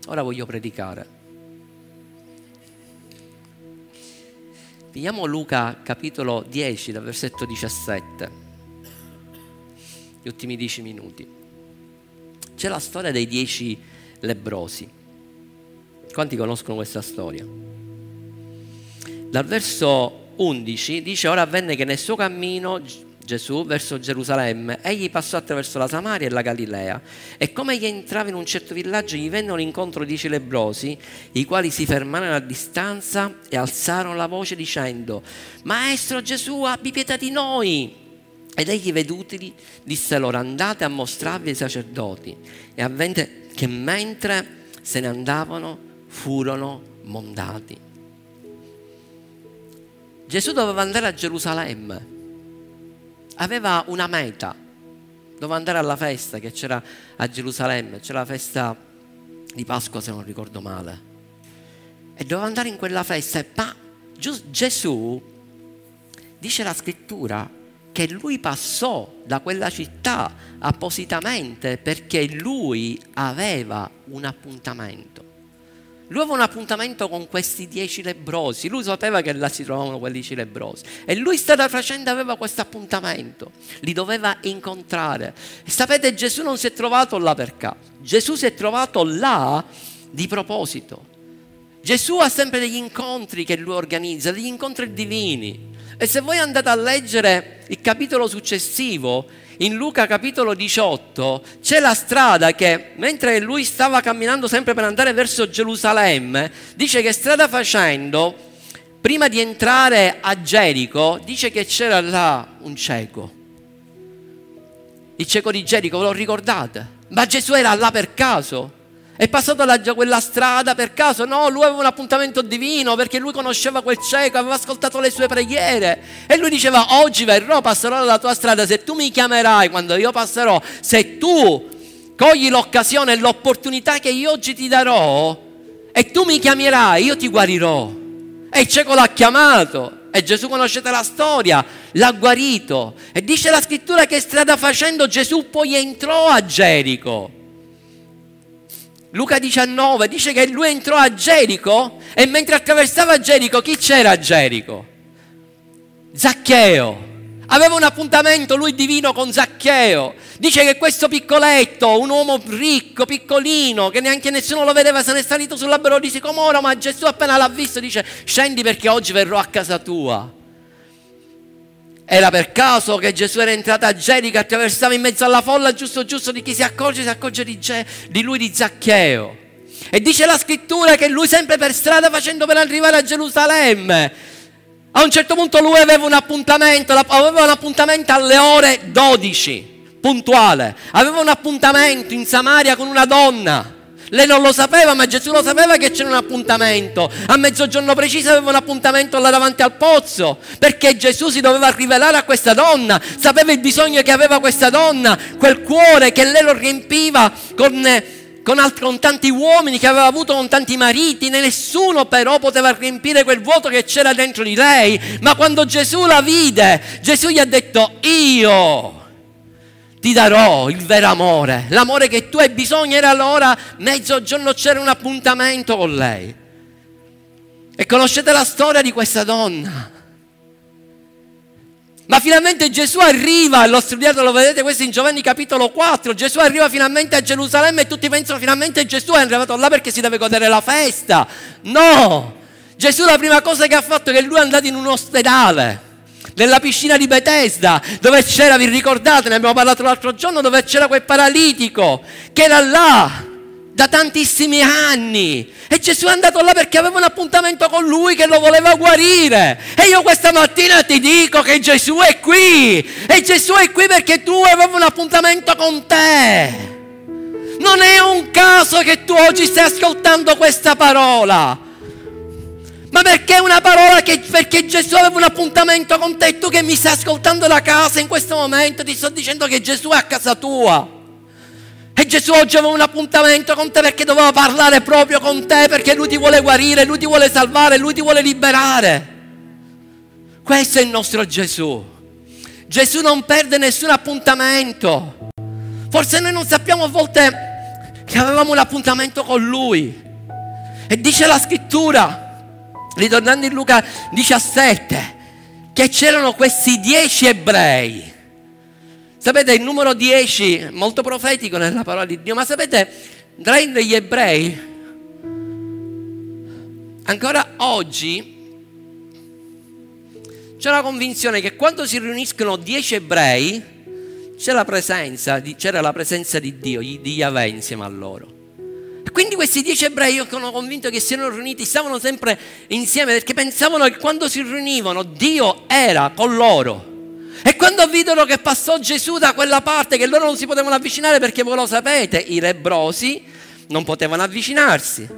Ora voglio predicare. Vediamo Luca capitolo 10 dal versetto 17, gli ultimi dieci minuti. C'è la storia dei dieci lebrosi. Quanti conoscono questa storia? Dal verso 11 dice ora avvenne che nel suo cammino Gesù verso Gerusalemme, egli passò attraverso la Samaria e la Galilea e come egli entrava in un certo villaggio gli vennero incontro dieci lebrosi, i quali si fermarono a distanza e alzarono la voce dicendo Maestro Gesù abbi pietà di noi. Ed egli vedutili disse loro andate a mostrarvi ai sacerdoti e avvenne che mentre se ne andavano furono mondati. Gesù doveva andare a Gerusalemme, aveva una meta, doveva andare alla festa che c'era a Gerusalemme, c'era la festa di Pasqua se non ricordo male, e doveva andare in quella festa, ma Gesù, dice la scrittura, che lui passò da quella città appositamente perché lui aveva un appuntamento. Lui aveva un appuntamento con questi dieci lebrosi, lui sapeva che là si trovavano quelli dieci lebrosi e lui stava facendo, aveva questo appuntamento, li doveva incontrare. E sapete, Gesù non si è trovato là per caso, Gesù si è trovato là di proposito. Gesù ha sempre degli incontri che lui organizza, degli incontri divini. E se voi andate a leggere il capitolo successivo, in Luca capitolo 18 c'è la strada che mentre lui stava camminando sempre per andare verso Gerusalemme, dice che strada facendo, prima di entrare a Gerico, dice che c'era là un cieco. Il cieco di Gerico, ve lo ricordate? Ma Gesù era là per caso. È passato da quella strada per caso? No, lui aveva un appuntamento divino perché lui conosceva quel cieco, aveva ascoltato le sue preghiere. E lui diceva, oggi verrò, passerò dalla tua strada, se tu mi chiamerai quando io passerò, se tu cogli l'occasione e l'opportunità che io oggi ti darò, e tu mi chiamerai, io ti guarirò. E il cieco l'ha chiamato. E Gesù conoscete la storia l'ha guarito. E dice la scrittura che strada facendo Gesù poi entrò a Gerico. Luca 19 dice che lui entrò a Gerico e mentre attraversava Gerico, chi c'era a Gerico? Zaccheo. Aveva un appuntamento lui divino con Zaccheo. Dice che questo piccoletto, un uomo ricco, piccolino, che neanche nessuno lo vedeva, se ne è salito sull'albero di sicomoro, ma Gesù appena l'ha visto dice scendi perché oggi verrò a casa tua. Era per caso che Gesù era entrato a Gerico, attraversava in mezzo alla folla, giusto giusto di chi si accorge, si accorge di, Ge- di lui, di Zaccheo. E dice la scrittura che lui sempre per strada facendo per arrivare a Gerusalemme. A un certo punto lui aveva un appuntamento, aveva un appuntamento alle ore 12, puntuale. Aveva un appuntamento in Samaria con una donna. Lei non lo sapeva, ma Gesù lo sapeva che c'era un appuntamento. A mezzogiorno preciso aveva un appuntamento là davanti al pozzo, perché Gesù si doveva rivelare a questa donna, sapeva il bisogno che aveva questa donna, quel cuore che lei lo riempiva con, con, altri, con tanti uomini che aveva avuto con tanti mariti, nessuno però poteva riempire quel vuoto che c'era dentro di lei. Ma quando Gesù la vide, Gesù gli ha detto, io ti darò il vero amore, l'amore che tu hai bisogno. Era l'ora, mezzogiorno c'era un appuntamento con lei. E conoscete la storia di questa donna. Ma finalmente Gesù arriva, l'ho studiato, lo vedete questo in Giovanni capitolo 4, Gesù arriva finalmente a Gerusalemme e tutti pensano finalmente Gesù è arrivato là perché si deve godere la festa. No! Gesù la prima cosa che ha fatto è che lui è andato in un ospedale nella piscina di Bethesda, dove c'era, vi ricordate, ne abbiamo parlato l'altro giorno, dove c'era quel paralitico che era là da tantissimi anni. E Gesù è andato là perché aveva un appuntamento con lui che lo voleva guarire. E io questa mattina ti dico che Gesù è qui. E Gesù è qui perché tu avevi un appuntamento con te. Non è un caso che tu oggi stai ascoltando questa parola. Ma perché una parola che perché Gesù aveva un appuntamento con te tu che mi stai ascoltando da casa in questo momento ti sto dicendo che Gesù è a casa tua. E Gesù oggi aveva un appuntamento con te perché doveva parlare proprio con te, perché Lui ti vuole guarire, Lui ti vuole salvare, Lui ti vuole liberare. Questo è il nostro Gesù. Gesù non perde nessun appuntamento. Forse noi non sappiamo a volte che avevamo un appuntamento con Lui. E dice la scrittura ritornando in Luca 17, che c'erano questi dieci ebrei. Sapete, il numero 10 molto profetico nella parola di Dio, ma sapete, tra gli ebrei, ancora oggi c'è la convinzione che quando si riuniscono dieci ebrei, c'è la presenza, c'era la presenza di Dio, di Yahweh insieme a loro. Quindi questi dieci ebrei, io sono convinto che si erano riuniti, stavano sempre insieme perché pensavano che quando si riunivano Dio era con loro. E quando videro che passò Gesù da quella parte, che loro non si potevano avvicinare perché voi lo sapete, i lebrosi non potevano avvicinarsi.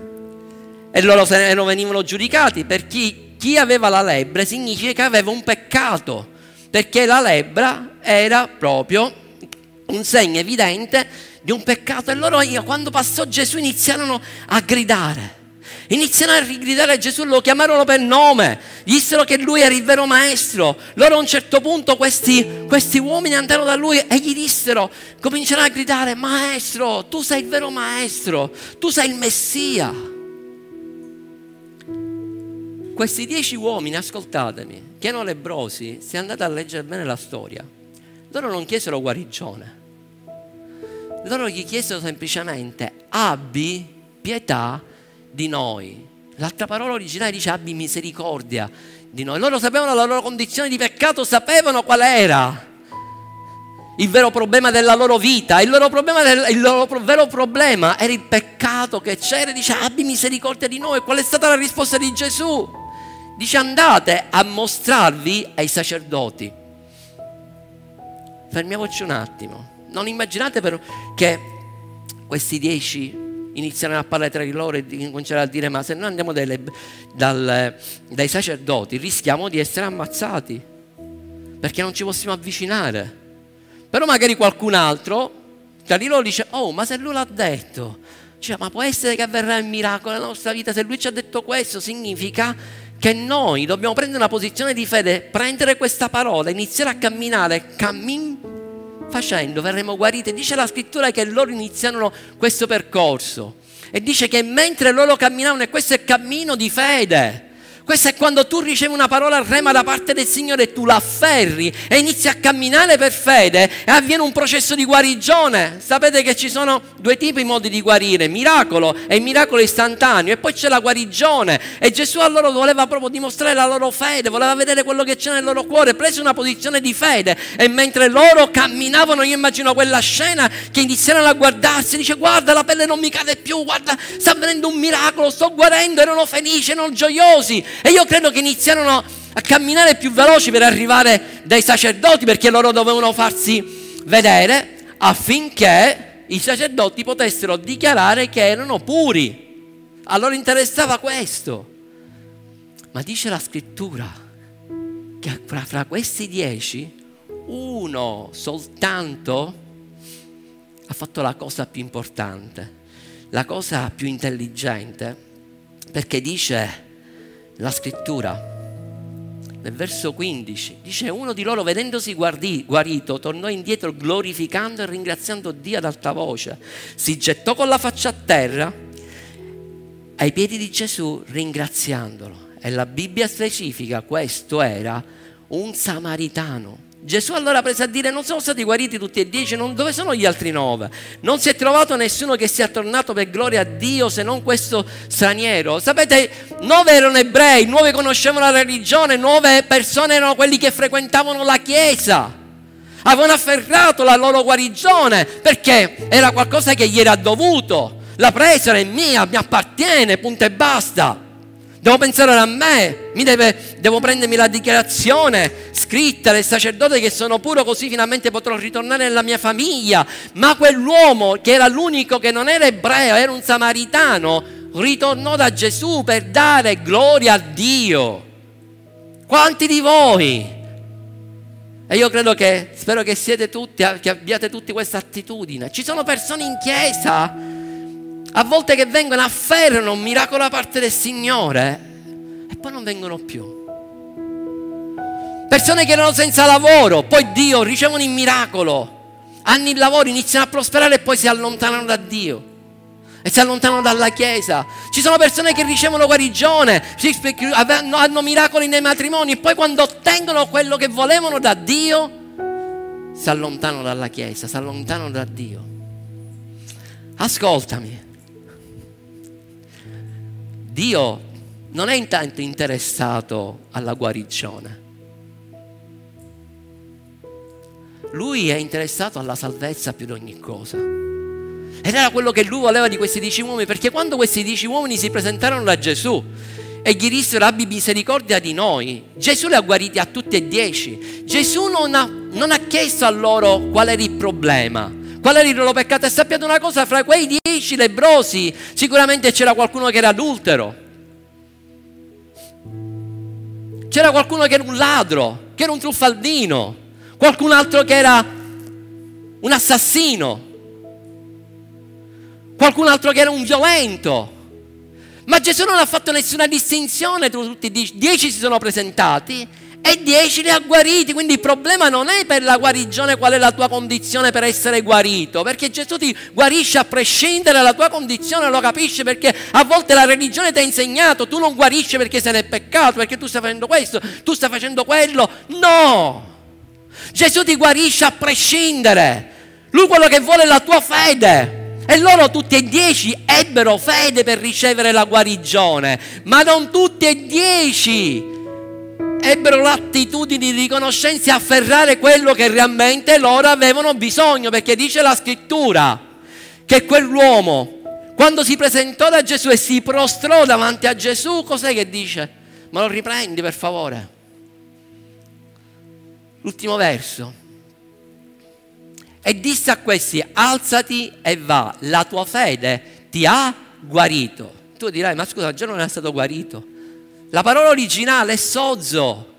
E loro se ne venivano giudicati per chi, chi aveva la lebbra significa che aveva un peccato, perché la lebbra era proprio un segno evidente di un peccato. E loro quando passò Gesù iniziarono a gridare. Iniziarono a rigridare a Gesù, lo chiamarono per nome, dissero che lui era il vero maestro. Loro a un certo punto questi, questi uomini andarono da lui e gli dissero, cominciarono a gridare, maestro, tu sei il vero maestro, tu sei il Messia. Questi dieci uomini, ascoltatemi, che erano lebrosi, se andate a leggere bene la storia, loro non chiesero guarigione loro gli chiesero semplicemente abbi pietà di noi. L'altra parola originale dice abbi misericordia di noi. Loro sapevano la loro condizione di peccato, sapevano qual era il vero problema della loro vita. Il loro, del, il loro vero problema era il peccato che c'era. Dice abbi misericordia di noi. Qual è stata la risposta di Gesù? Dice andate a mostrarvi ai sacerdoti. Fermiamoci un attimo. Non immaginate però che questi dieci iniziano a parlare tra di loro e cominciano a dire ma se noi andiamo delle, dal, dai sacerdoti rischiamo di essere ammazzati perché non ci possiamo avvicinare. Però magari qualcun altro tra di loro dice oh ma se lui l'ha detto, cioè, ma può essere che avverrà il miracolo nella nostra vita, se lui ci ha detto questo significa che noi dobbiamo prendere una posizione di fede, prendere questa parola, iniziare a camminare, cammin facendo, verremo guariti. Dice la scrittura che loro iniziarono questo percorso e dice che mentre loro camminavano, e questo è cammino di fede, questo è quando tu ricevi una parola rema da parte del Signore e tu la afferri e inizi a camminare per fede e avviene un processo di guarigione. Sapete che ci sono due tipi di modi di guarire, miracolo e miracolo istantaneo e poi c'è la guarigione e Gesù a loro voleva proprio dimostrare la loro fede, voleva vedere quello che c'è nel loro cuore, prese una posizione di fede e mentre loro camminavano io immagino quella scena che iniziarono a guardarsi, dice guarda la pelle non mi cade più, guarda sta avvenendo un miracolo, sto guarendo, erano felici, erano gioiosi e io credo che iniziarono a camminare più veloci per arrivare dai sacerdoti perché loro dovevano farsi vedere affinché i sacerdoti potessero dichiarare che erano puri. A loro interessava questo. Ma dice la scrittura che fra, fra questi dieci uno soltanto ha fatto la cosa più importante, la cosa più intelligente, perché dice la scrittura. Nel verso 15 dice uno di loro vedendosi guardi, guarito tornò indietro glorificando e ringraziando Dio ad alta voce. Si gettò con la faccia a terra ai piedi di Gesù ringraziandolo. E la Bibbia specifica questo era un samaritano Gesù allora prese a dire non sono stati guariti tutti e dieci, non, dove sono gli altri nove? Non si è trovato nessuno che sia tornato per gloria a Dio se non questo straniero. Sapete, nove erano ebrei, nove conoscevano la religione, nove persone erano quelli che frequentavano la chiesa. Avevano afferrato la loro guarigione perché era qualcosa che gli era dovuto. La presa è mia, mi appartiene, punto e basta. Devo pensare a me, deve, devo prendermi la dichiarazione scritta del sacerdote che sono puro così finalmente potrò ritornare nella mia famiglia. Ma quell'uomo che era l'unico che non era ebreo, era un samaritano, ritornò da Gesù per dare gloria a Dio. Quanti di voi? E io credo che, spero che siete tutti, che abbiate tutti questa attitudine. Ci sono persone in chiesa a volte che vengono, afferrano un miracolo da parte del Signore e poi non vengono più. Persone che erano senza lavoro, poi Dio ricevono il miracolo, hanno il lavoro, iniziano a prosperare e poi si allontanano da Dio e si allontanano dalla Chiesa. Ci sono persone che ricevono guarigione, hanno miracoli nei matrimoni e poi quando ottengono quello che volevano da Dio, si allontanano dalla Chiesa, si allontanano da Dio. Ascoltami. Dio non è intanto interessato alla guarigione. Lui è interessato alla salvezza più di ogni cosa. Ed era quello che lui voleva di questi dieci uomini, perché quando questi dieci uomini si presentarono da Gesù e gli dissero abbi misericordia di noi, Gesù li ha guariti a tutti e dieci. Gesù non ha, non ha chiesto a loro qual era il problema, qual era il loro peccato. E sappiate una cosa, fra quei dieci lebrosi sicuramente c'era qualcuno che era adultero. C'era qualcuno che era un ladro, che era un truffaldino, qualcun altro che era un assassino, qualcun altro che era un violento. Ma Gesù non ha fatto nessuna distinzione tra tutti i dieci. Dieci si sono presentati e dieci li ha guariti. Quindi il problema non è per la guarigione qual è la tua condizione per essere guarito, perché Gesù ti guarisce a prescindere dalla tua condizione, lo capisci perché a volte la religione ti ha insegnato, tu non guarisci perché sei nel peccato, perché tu stai facendo questo, tu stai facendo quello. No! Gesù ti guarisce a prescindere. Lui quello che vuole è la tua fede. E loro tutti e dieci ebbero fede per ricevere la guarigione, ma non tutti e dieci ebbero l'attitudine di riconoscenza e afferrare quello che realmente loro avevano bisogno, perché dice la scrittura che quell'uomo, quando si presentò da Gesù e si prostrò davanti a Gesù, cos'è che dice? Ma lo riprendi per favore. L'ultimo verso. E disse a questi, alzati e va, la tua fede ti ha guarito. Tu dirai, ma scusa, già non è stato guarito. La parola originale è sozzo.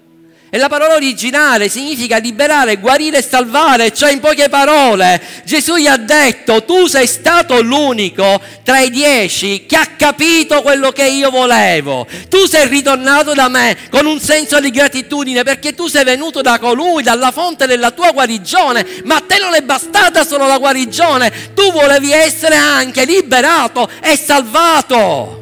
E la parola originale significa liberare, guarire e salvare, cioè in poche parole Gesù gli ha detto tu sei stato l'unico tra i dieci che ha capito quello che io volevo. Tu sei ritornato da me con un senso di gratitudine perché tu sei venuto da colui, dalla fonte della tua guarigione, ma a te non è bastata solo la guarigione, tu volevi essere anche liberato e salvato.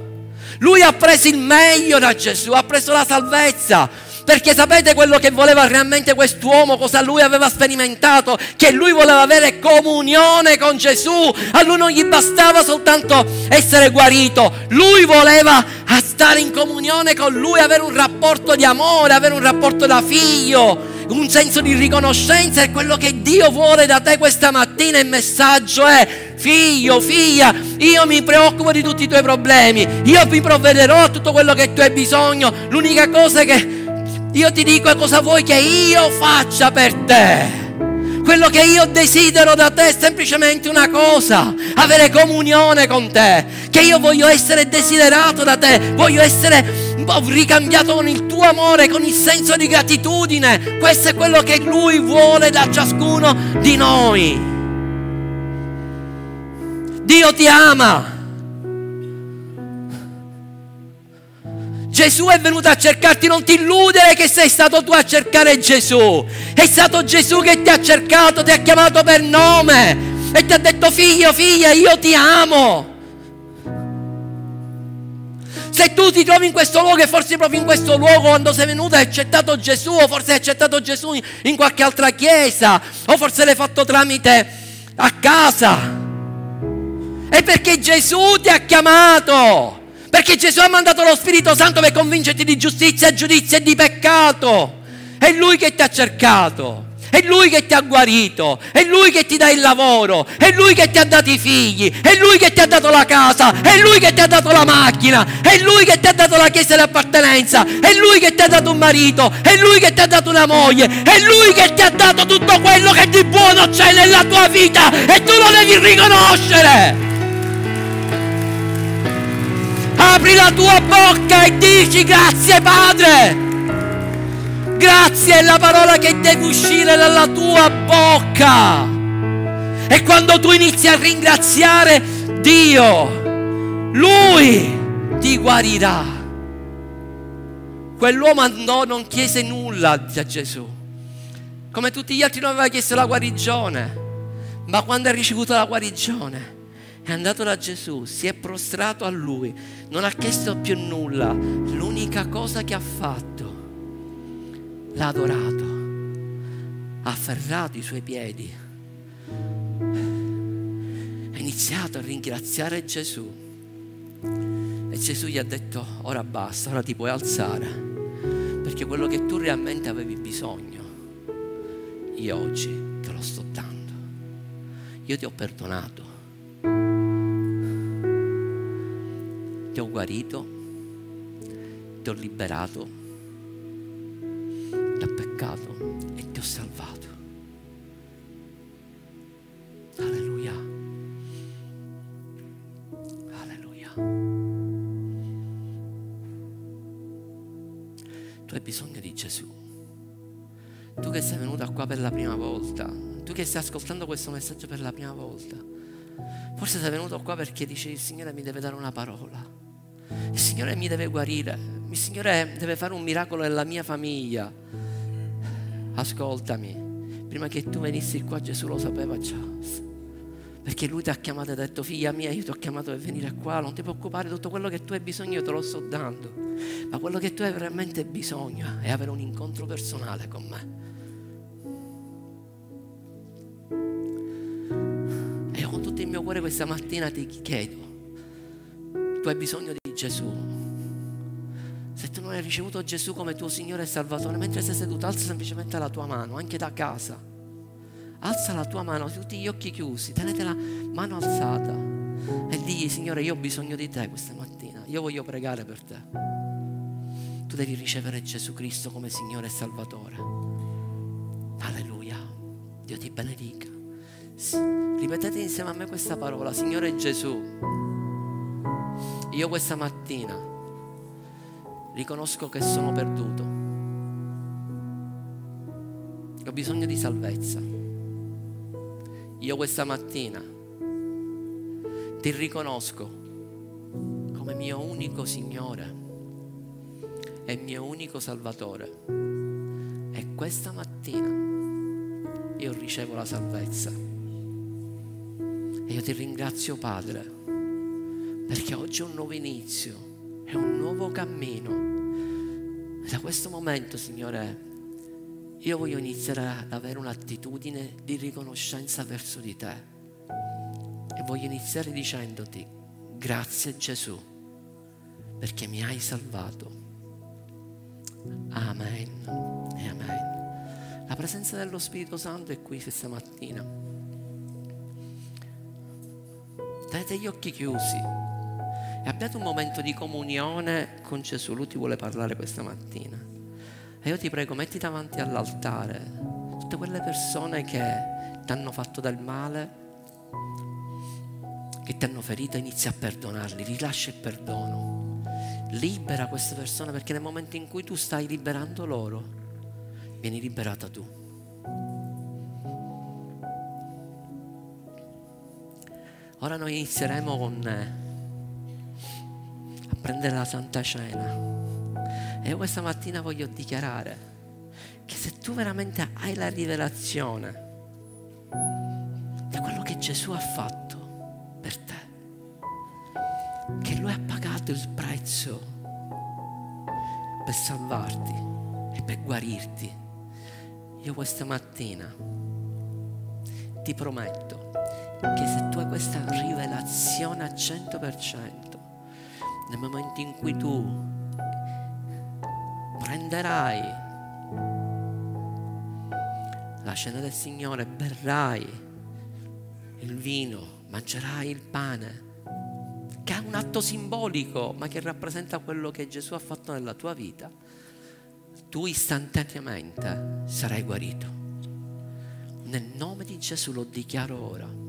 Lui ha preso il meglio da Gesù, ha preso la salvezza. Perché sapete quello che voleva realmente quest'uomo, cosa lui aveva sperimentato? Che lui voleva avere comunione con Gesù. A lui non gli bastava soltanto essere guarito, lui voleva stare in comunione con lui, avere un rapporto di amore, avere un rapporto da figlio un senso di riconoscenza è quello che Dio vuole da te questa mattina. Il messaggio è, figlio, figlia, io mi preoccupo di tutti i tuoi problemi, io vi provvederò a tutto quello che tu hai bisogno. L'unica cosa che io ti dico cosa vuoi che io faccia per te. Quello che io desidero da te è semplicemente una cosa, avere comunione con te, che io voglio essere desiderato da te, voglio essere ricambiato con il tuo amore, con il senso di gratitudine. Questo è quello che lui vuole da ciascuno di noi. Dio ti ama. Gesù è venuto a cercarti, non ti illudere che sei stato tu a cercare Gesù. È stato Gesù che ti ha cercato, ti ha chiamato per nome e ti ha detto figlio, figlia, io ti amo. Se tu ti trovi in questo luogo e forse proprio in questo luogo quando sei venuto hai accettato Gesù o forse hai accettato Gesù in qualche altra chiesa o forse l'hai fatto tramite a casa, è perché Gesù ti ha chiamato. Perché Gesù ha mandato lo Spirito Santo per convincerti di giustizia, giudizio e di peccato. È Lui che ti ha cercato. È Lui che ti ha guarito, è Lui che ti dà il lavoro, è Lui che ti ha dato i figli, è Lui che ti ha dato la casa, è Lui che ti ha dato la macchina, è Lui che ti ha dato la chiesa di appartenenza, è Lui che ti ha dato un marito, è Lui che ti ha dato una moglie, è Lui che ti ha dato tutto quello che di buono c'è nella tua vita e tu lo devi riconoscere. Apri la tua bocca e dici grazie Padre. Grazie è la parola che deve uscire dalla tua bocca. E quando tu inizi a ringraziare Dio, Lui ti guarirà. Quell'uomo andò, non chiese nulla a Gesù. Come tutti gli altri non aveva chiesto la guarigione. Ma quando ha ricevuto la guarigione, è andato da Gesù, si è prostrato a lui, non ha chiesto più nulla. L'unica cosa che ha fatto, l'ha adorato, ha afferrato i suoi piedi, ha iniziato a ringraziare Gesù. E Gesù gli ha detto, ora basta, ora ti puoi alzare, perché quello che tu realmente avevi bisogno, io oggi te lo sto dando. Io ti ho perdonato ti ho guarito, ti ho liberato dal peccato e ti ho salvato. Alleluia. Alleluia. Tu hai bisogno di Gesù. Tu che sei venuta qua per la prima volta, tu che stai ascoltando questo messaggio per la prima volta, forse sei venuto qua perché dici il Signore mi deve dare una parola. Il Signore mi deve guarire, il Signore deve fare un miracolo nella mia famiglia. Ascoltami, prima che tu venissi qua Gesù lo sapeva già. Perché lui ti ha chiamato e ha detto, figlia mia, io ti ho chiamato per venire qua, non ti preoccupare, tutto quello che tu hai bisogno io te lo sto dando. Ma quello che tu hai veramente bisogno è avere un incontro personale con me. Mio cuore questa mattina ti chiedo, tu hai bisogno di Gesù. Se tu non hai ricevuto Gesù come tuo Signore e Salvatore, mentre sei seduto, alza semplicemente la tua mano, anche da casa. Alza la tua mano, tutti gli occhi chiusi, tenete la mano alzata e digli, Signore, io ho bisogno di te questa mattina, io voglio pregare per te. Tu devi ricevere Gesù Cristo come Signore e Salvatore. Alleluia. Dio ti benedica. Ripetete insieme a me questa parola, Signore Gesù. Io questa mattina riconosco che sono perduto. ho bisogno di salvezza. Io questa mattina ti riconosco come mio unico Signore e mio unico Salvatore. E questa mattina io ricevo la salvezza. E io ti ringrazio Padre, perché oggi è un nuovo inizio, è un nuovo cammino. Da questo momento, Signore, io voglio iniziare ad avere un'attitudine di riconoscenza verso di te. E voglio iniziare dicendoti, grazie Gesù, perché mi hai salvato. Amen e amen. La presenza dello Spirito Santo è qui questa mattina. Tenete gli occhi chiusi e abbiate un momento di comunione con Gesù. Lui ti vuole parlare questa mattina. E io ti prego, metti davanti all'altare tutte quelle persone che ti hanno fatto del male, che ti hanno ferito, inizia a perdonarli, rilascia il perdono. Libera queste persone perché nel momento in cui tu stai liberando loro, vieni liberata tu. Ora noi inizieremo con eh, a prendere la Santa Cena. E io questa mattina voglio dichiarare che se tu veramente hai la rivelazione di quello che Gesù ha fatto per te, che Lui ha pagato il prezzo per salvarti e per guarirti, io questa mattina ti prometto che se tu hai questa rivelazione al 100%, nel momento in cui tu prenderai la cena del Signore, berrai il vino, mangerai il pane, che è un atto simbolico, ma che rappresenta quello che Gesù ha fatto nella tua vita, tu istantaneamente sarai guarito. Nel nome di Gesù lo dichiaro ora